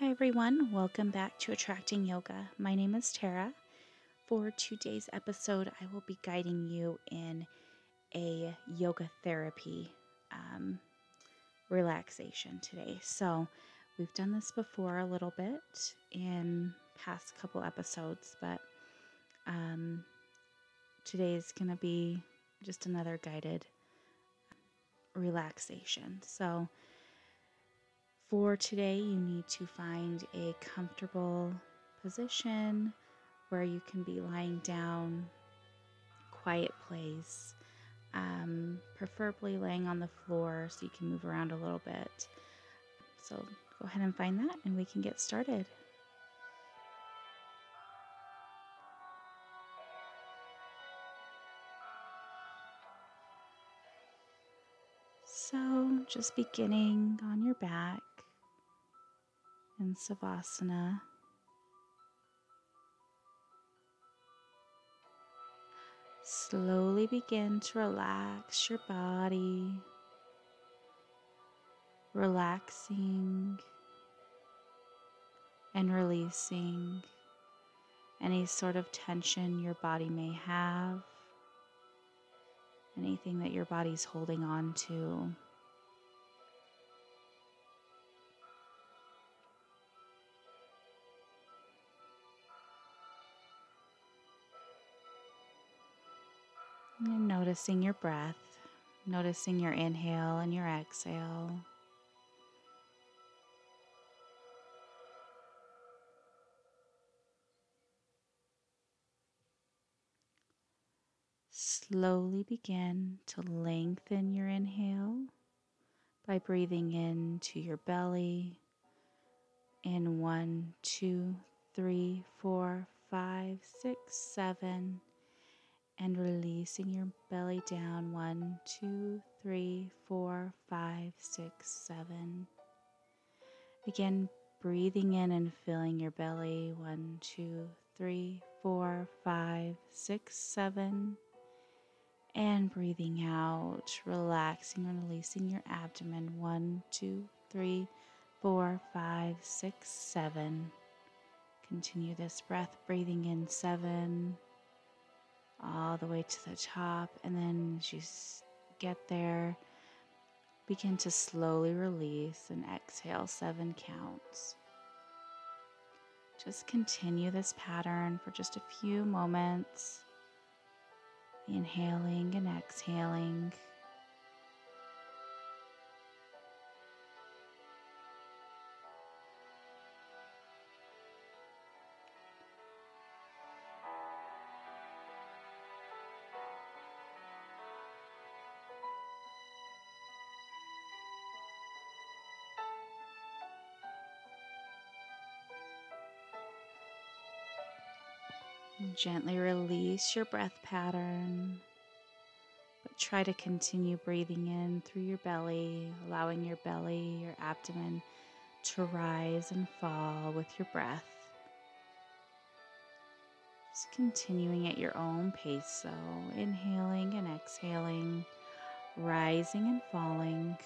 Hi, everyone. Welcome back to Attracting Yoga. My name is Tara. For today's episode, I will be guiding you in a yoga therapy um, relaxation today. So, we've done this before a little bit in past couple episodes, but um, today is going to be just another guided relaxation. So, for today, you need to find a comfortable position where you can be lying down, quiet place, um, preferably laying on the floor so you can move around a little bit. So go ahead and find that and we can get started. So, just beginning on your back in Savasana. Slowly begin to relax your body, relaxing and releasing any sort of tension your body may have anything that your body's holding on to. And noticing your breath, noticing your inhale and your exhale. Slowly begin to lengthen your inhale by breathing into your belly in one, two, three, four, five, six, seven, and releasing your belly down one, two, three, four, five, six, seven. Again, breathing in and filling your belly one, two, three, four, five, six, seven and breathing out, relaxing and releasing your abdomen. One, two, three, four, five, six, seven. Continue this breath, breathing in seven, all the way to the top. And then as you get there, begin to slowly release and exhale seven counts. Just continue this pattern for just a few moments inhaling and exhaling. Gently release your breath pattern, but try to continue breathing in through your belly, allowing your belly, your abdomen to rise and fall with your breath. Just continuing at your own pace, so inhaling and exhaling, rising and falling.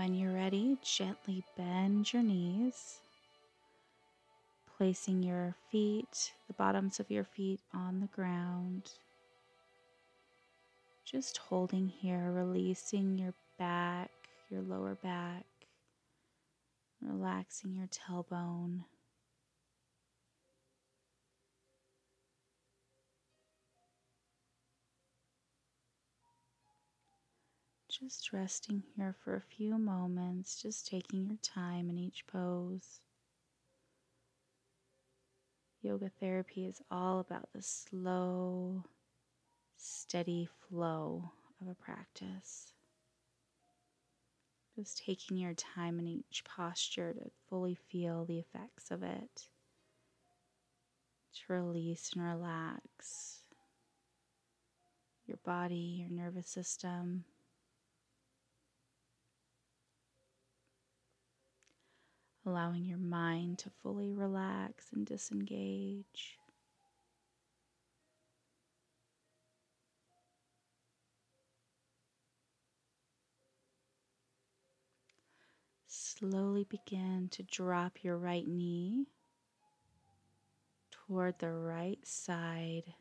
When you're ready, gently bend your knees, placing your feet, the bottoms of your feet on the ground. Just holding here, releasing your back, your lower back, relaxing your tailbone. Just resting here for a few moments, just taking your time in each pose. Yoga therapy is all about the slow, steady flow of a practice. Just taking your time in each posture to fully feel the effects of it, to release and relax your body, your nervous system allowing your mind to fully relax and disengage. Slowly begin to drop your right knee toward the right side,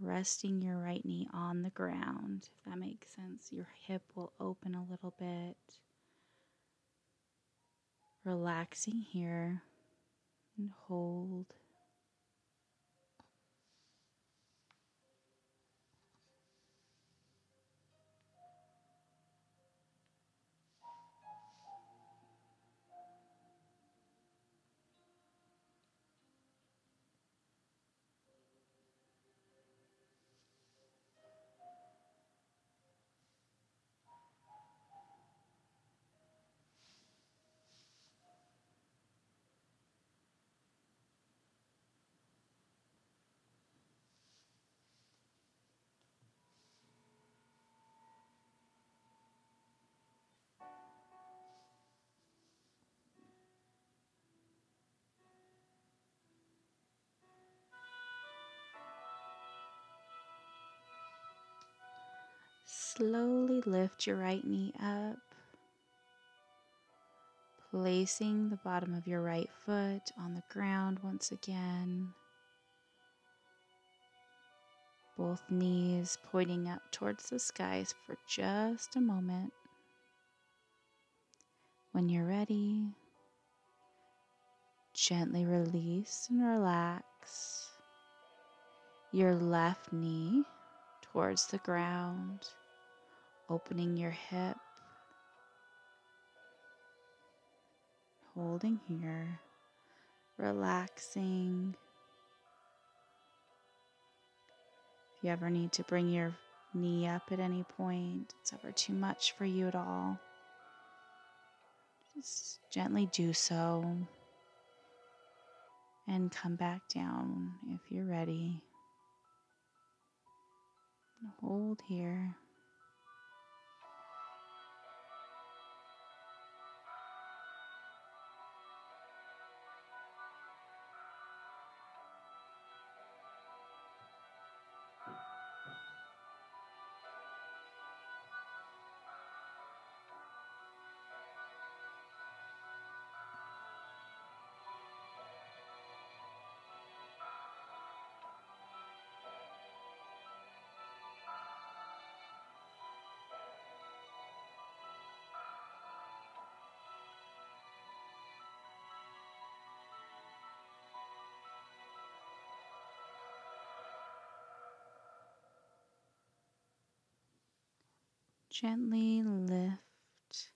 resting your right knee on the ground. If that makes sense, your hip will open a little bit. Relaxing here and hold. Slowly lift your right knee up, placing the bottom of your right foot on the ground once again. Both knees pointing up towards the skies for just a moment. When you're ready, gently release and relax your left knee towards the ground, opening your hip, holding here, relaxing. If you ever need to bring your knee up at any point, it's ever too much for you at all, just gently do so and come back down if you're ready. Hold here. Gently lift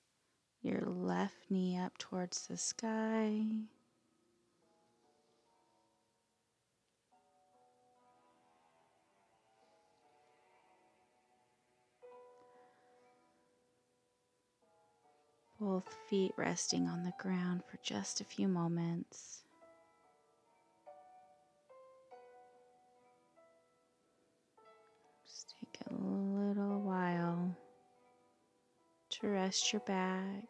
your left knee up towards the sky. Both feet resting on the ground for just a few moments. Just take a little while to rest your back.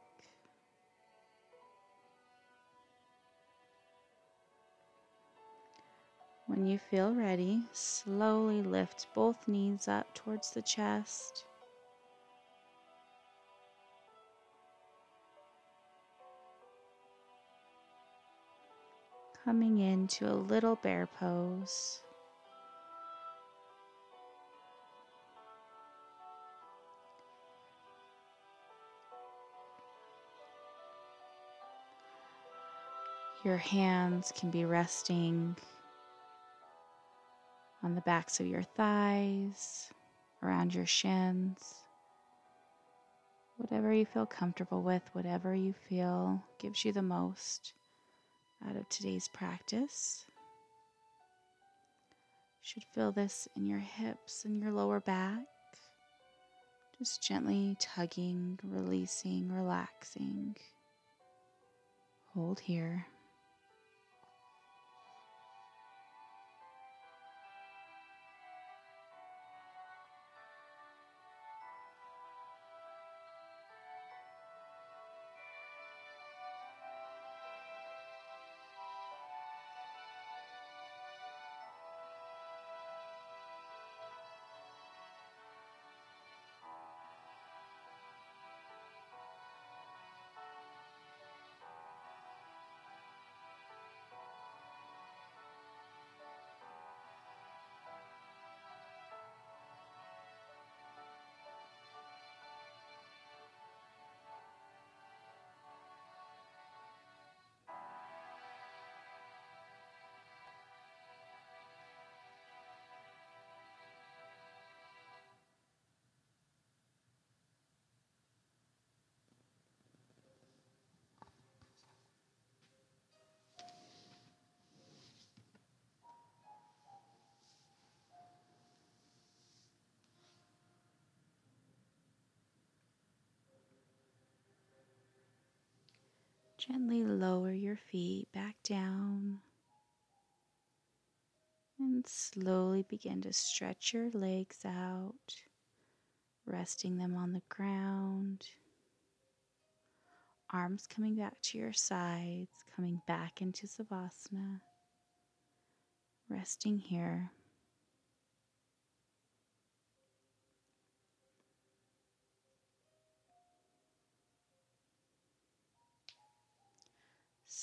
When you feel ready, slowly lift both knees up towards the chest. Coming into a little bear pose. Your hands can be resting on the backs of your thighs, around your shins. Whatever you feel comfortable with, whatever you feel gives you the most out of today's practice. You should feel this in your hips and your lower back. Just gently tugging, releasing, relaxing. Hold here. Gently lower your feet back down and slowly begin to stretch your legs out, resting them on the ground. Arms coming back to your sides, coming back into Savasana, resting here.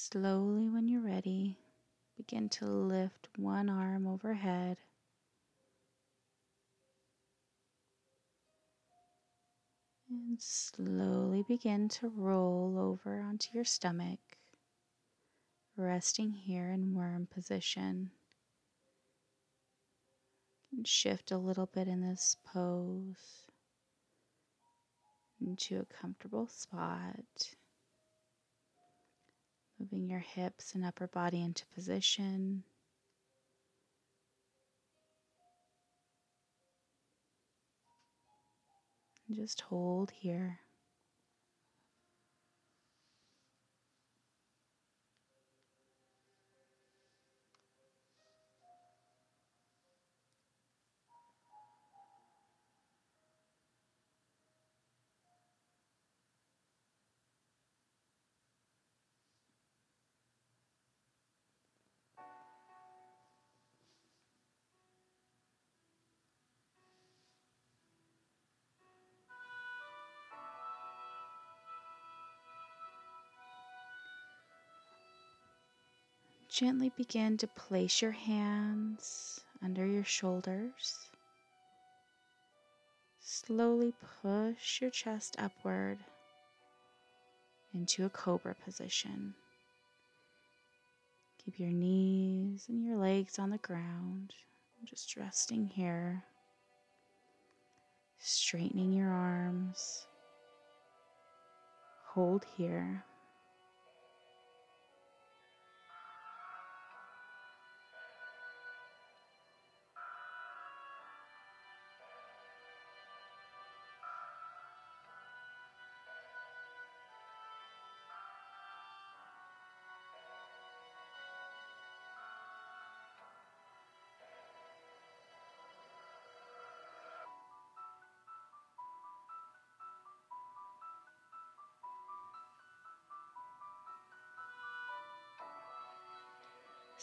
Slowly, when you're ready, begin to lift one arm overhead. And slowly begin to roll over onto your stomach, resting here in worm position. And shift a little bit in this pose into a comfortable spot. Moving your hips and upper body into position. Just hold here. Gently begin to place your hands under your shoulders. Slowly push your chest upward into a cobra position. Keep your knees and your legs on the ground. Just resting here. Straightening your arms. Hold here.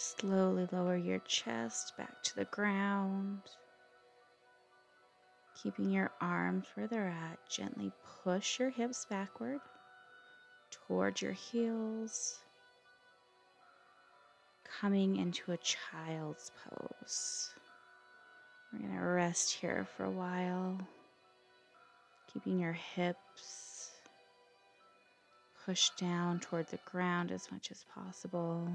Slowly lower your chest back to the ground. Keeping your arms where they're at, gently push your hips backward towards your heels. Coming into a child's pose. We're going to rest here for a while, keeping your hips pushed down toward the ground as much as possible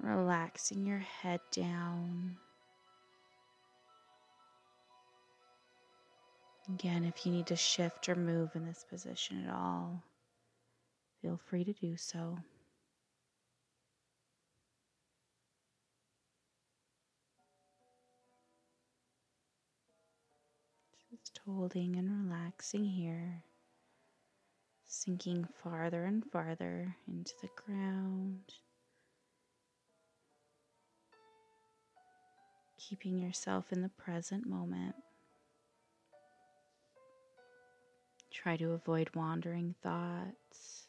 relaxing your head down. Again, if you need to shift or move in this position at all, feel free to do so. Just holding and relaxing here, sinking farther and farther into the ground. Keeping yourself in the present moment. Try to avoid wandering thoughts.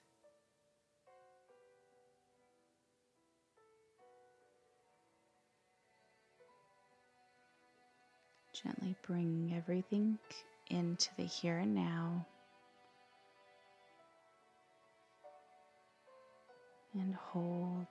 Gently bring everything into the here and now. And hold.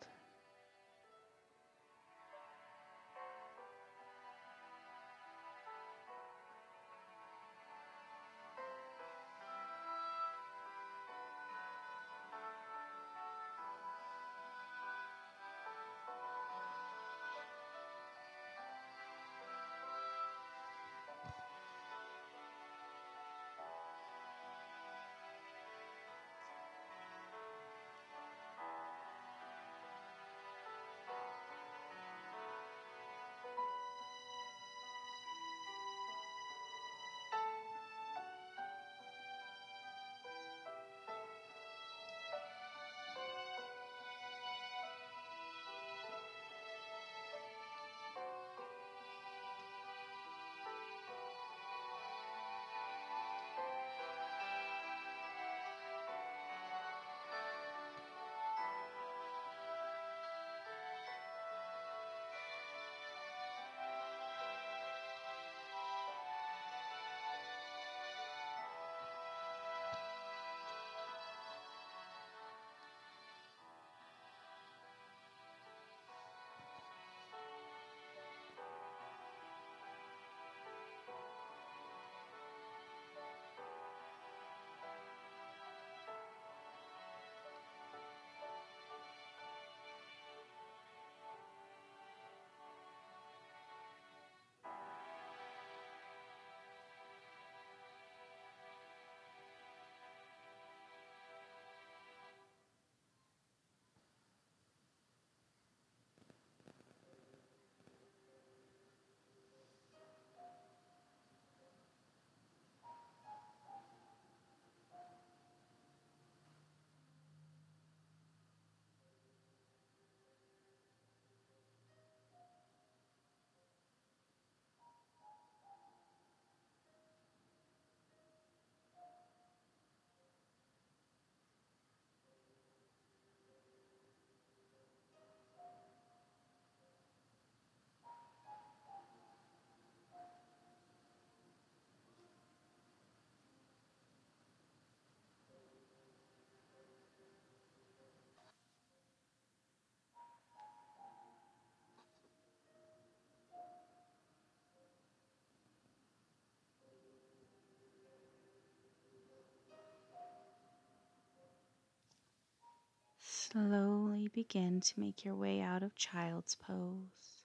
Slowly begin to make your way out of child's pose,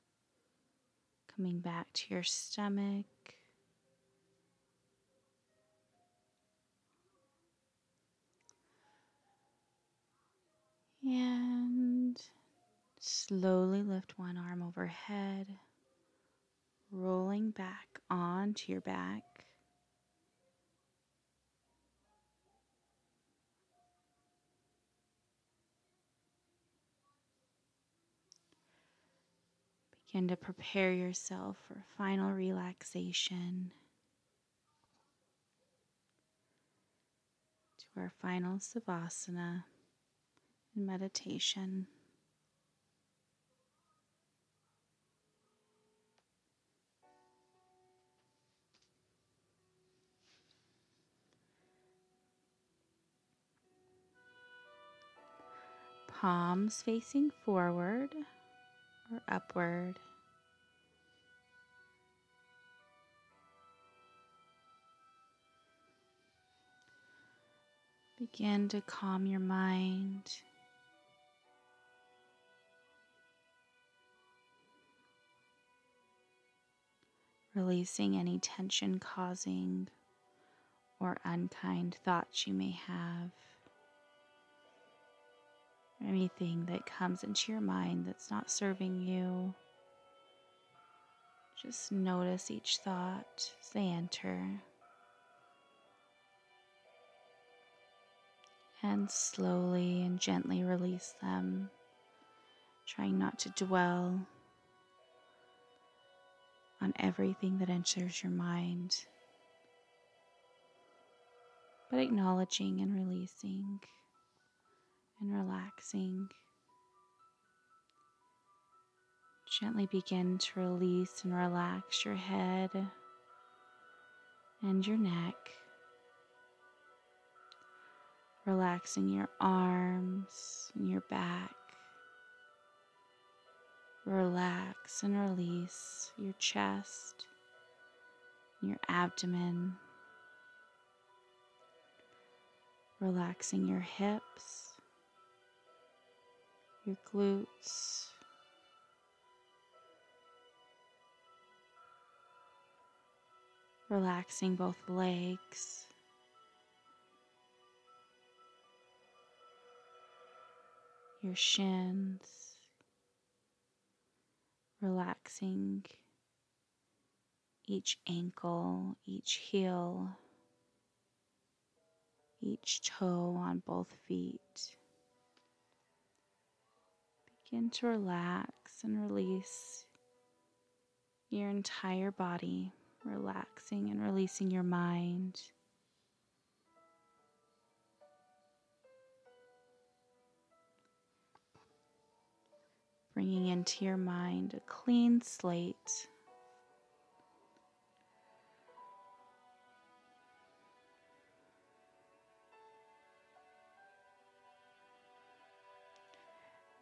coming back to your stomach. And slowly lift one arm overhead, rolling back onto your back. Begin to prepare yourself for final relaxation. To our final Savasana and meditation. Palms facing forward or upward. Begin to calm your mind. Releasing any tension causing or unkind thoughts you may have anything that comes into your mind that's not serving you. Just notice each thought as they enter. And slowly and gently release them, trying not to dwell on everything that enters your mind, but acknowledging and releasing and relaxing. Gently begin to release and relax your head and your neck, relaxing your arms and your back. Relax and release your chest, your abdomen, relaxing your hips your glutes. Relaxing both legs. Your shins. Relaxing each ankle, each heel, each toe on both feet. Begin to relax and release your entire body, relaxing and releasing your mind. Bringing into your mind a clean slate.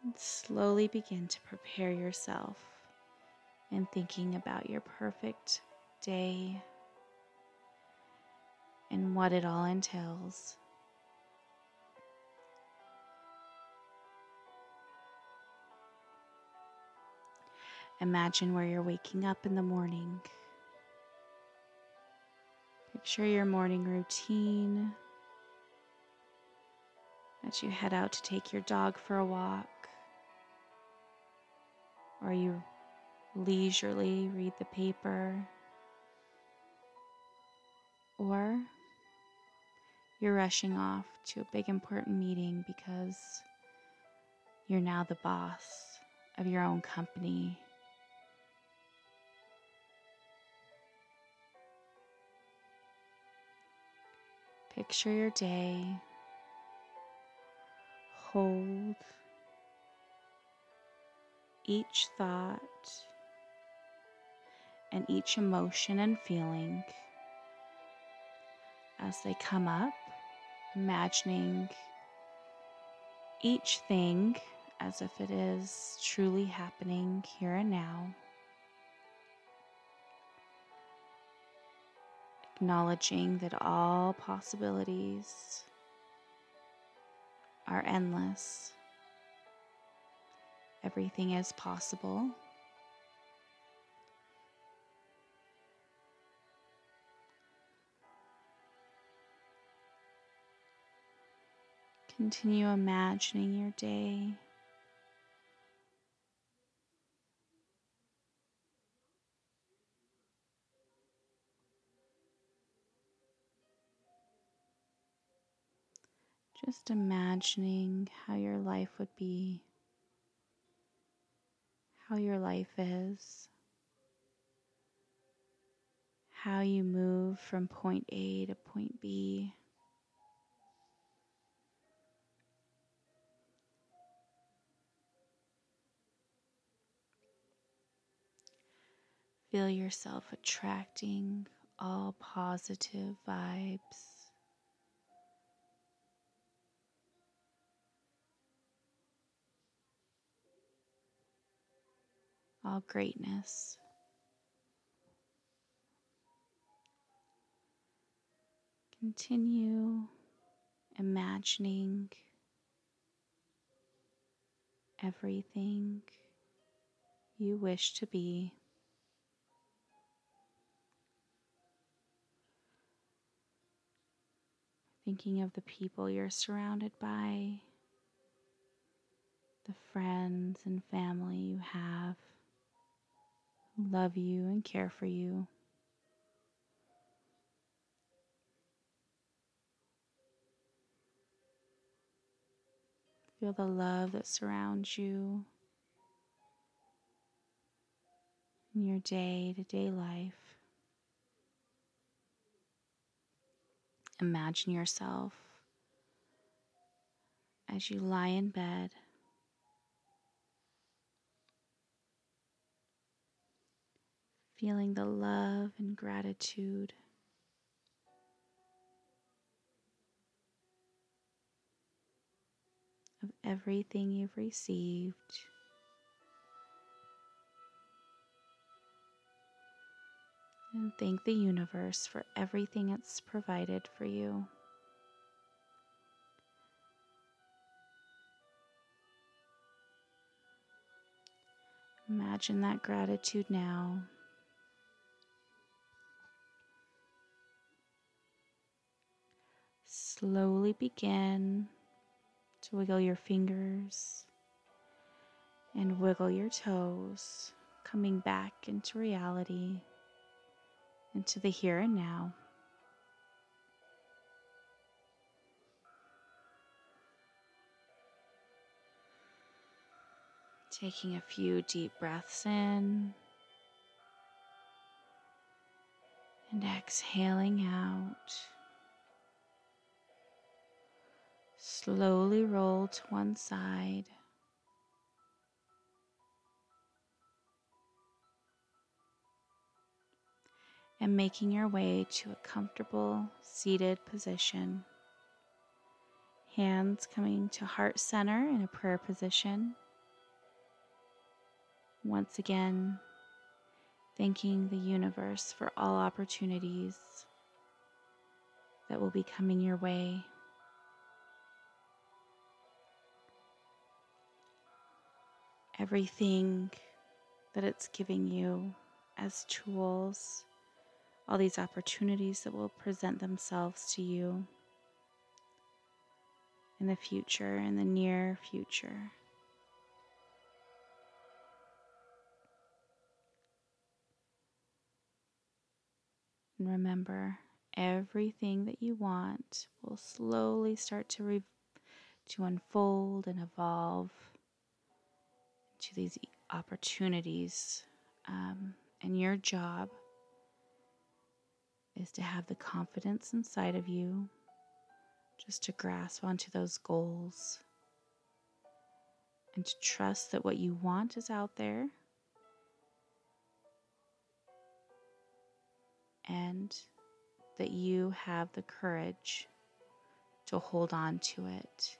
And slowly begin to prepare yourself and thinking about your perfect day and what it all entails. Imagine where you're waking up in the morning. Picture your morning routine as you head out to take your dog for a walk or you leisurely read the paper, or you're rushing off to a big important meeting because you're now the boss of your own company. Picture your day. Hold each thought and each emotion and feeling as they come up, imagining each thing as if it is truly happening here and now. Acknowledging that all possibilities are endless Everything is possible. Continue imagining your day. Just imagining how your life would be, how your life is, how you move from point A to point B. Feel yourself attracting all positive vibes. All greatness. Continue imagining everything you wish to be. thinking of the people you're surrounded by, the friends and family you have love you and care for you. Feel the love that surrounds you in your day to day life. Imagine yourself as you lie in bed. Feeling the love and gratitude of everything you've received. and thank the universe for everything it's provided for you. Imagine that gratitude now. Slowly begin to wiggle your fingers and wiggle your toes, coming back into reality into the here and now. Taking a few deep breaths in and exhaling out. Slowly roll to one side. and making your way to a comfortable seated position. Hands coming to heart center in a prayer position. Once again, thanking the universe for all opportunities that will be coming your way. Everything that it's giving you as tools all these opportunities that will present themselves to you in the future, in the near future. And remember, everything that you want will slowly start to re- to unfold and evolve into these opportunities. Um, and your job is to have the confidence inside of you just to grasp onto those goals and to trust that what you want is out there and that you have the courage to hold on to it.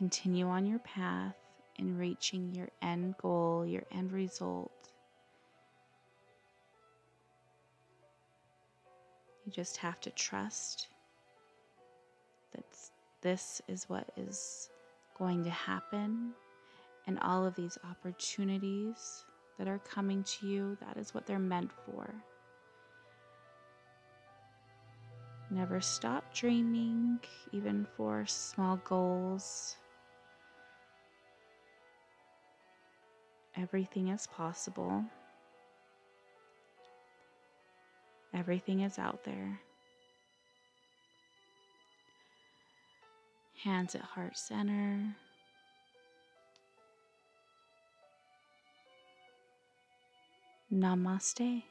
Continue on your path in reaching your end goal, your end result. You just have to trust that this is what is going to happen and all of these opportunities that are coming to you, that is what they're meant for. Never stop dreaming, even for small goals. Everything is possible. Everything is out there. Hands at heart center. Namaste.